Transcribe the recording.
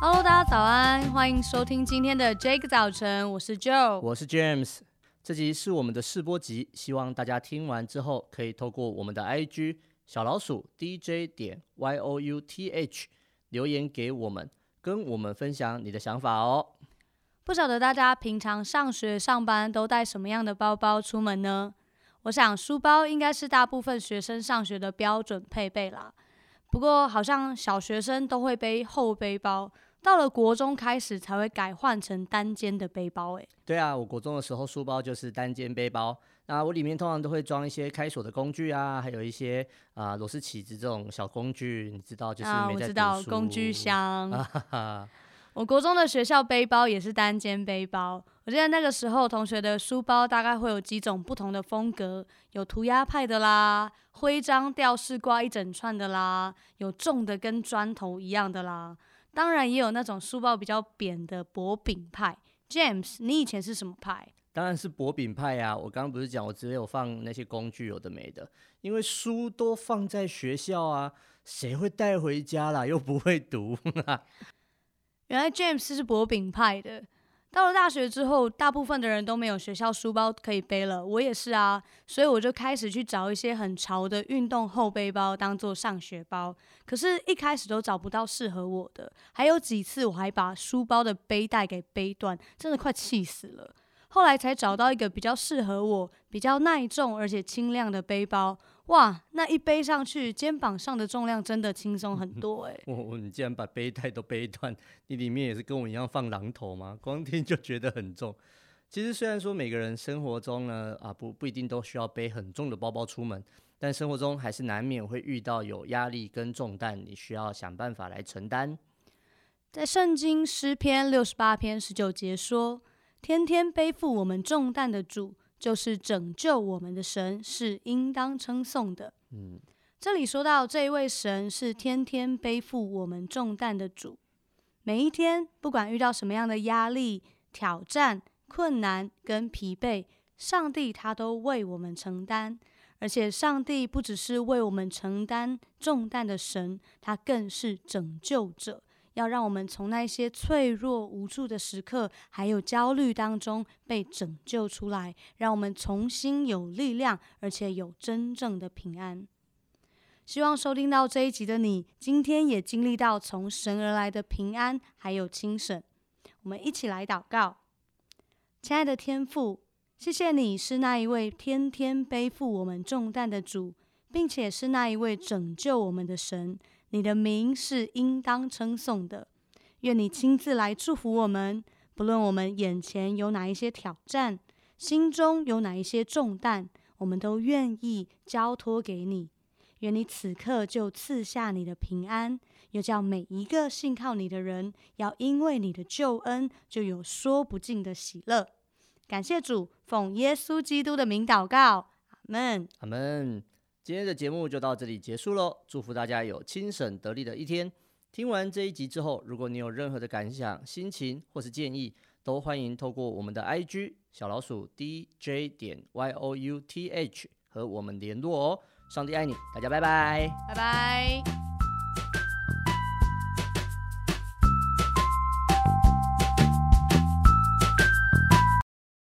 Hello，大家早安，欢迎收听今天的 Jake 早晨，我是 Joe，我是 James。这集是我们的试播集，希望大家听完之后可以透过我们的 IG 小老鼠 DJ 点 YOUTH 留言给我们，跟我们分享你的想法哦。不晓得大家平常上学上班都带什么样的包包出门呢？我想书包应该是大部分学生上学的标准配备啦。不过好像小学生都会背厚背包，到了国中开始才会改换成单肩的背包。哎，对啊，我国中的时候书包就是单肩背包，那我里面通常都会装一些开锁的工具啊，还有一些啊螺丝起子这种小工具，你知道就是。啊，我知道工具箱。我国中的学校背包也是单肩背包。我记得那个时候同学的书包大概会有几种不同的风格，有涂鸦派的啦，徽章吊饰挂一整串的啦，有重的跟砖头一样的啦。当然也有那种书包比较扁的薄饼派。James，你以前是什么派？当然是薄饼派呀。我刚刚不是讲我只有放那些工具有的没的，因为书都放在学校啊，谁会带回家啦？又不会读。原来 James 是薄饼派的。到了大学之后，大部分的人都没有学校书包可以背了，我也是啊，所以我就开始去找一些很潮的运动后背包当做上学包。可是，一开始都找不到适合我的，还有几次我还把书包的背带给背断，真的快气死了。后来才找到一个比较适合我、比较耐重而且轻量的背包。哇，那一背上去，肩膀上的重量真的轻松很多哎！哦，你竟然把背带都背断，你里面也是跟我一样放榔头吗？光听就觉得很重。其实虽然说每个人生活中呢，啊不不一定都需要背很重的包包出门，但生活中还是难免会遇到有压力跟重担，你需要想办法来承担。在圣经诗篇六十八篇十九节说：“天天背负我们重担的主。”就是拯救我们的神是应当称颂的。嗯，这里说到这一位神是天天背负我们重担的主，每一天不管遇到什么样的压力、挑战、困难跟疲惫，上帝他都为我们承担。而且上帝不只是为我们承担重担的神，他更是拯救者。要让我们从那些脆弱无助的时刻，还有焦虑当中被拯救出来，让我们重新有力量，而且有真正的平安。希望收听到这一集的你，今天也经历到从神而来的平安，还有精神。我们一起来祷告，亲爱的天父，谢谢你是那一位天天背负我们重担的主，并且是那一位拯救我们的神。你的名是应当称颂的，愿你亲自来祝福我们。不论我们眼前有哪一些挑战，心中有哪一些重担，我们都愿意交托给你。愿你此刻就赐下你的平安，又叫每一个信靠你的人，要因为你的救恩，就有说不尽的喜乐。感谢主，奉耶稣基督的名祷告，阿门，阿门。今天的节目就到这里结束喽，祝福大家有清省得力的一天。听完这一集之后，如果你有任何的感想、心情或是建议，都欢迎透过我们的 IG 小老鼠 DJ 点 YOUTH 和我们联络哦。上帝爱你，大家拜拜，拜拜。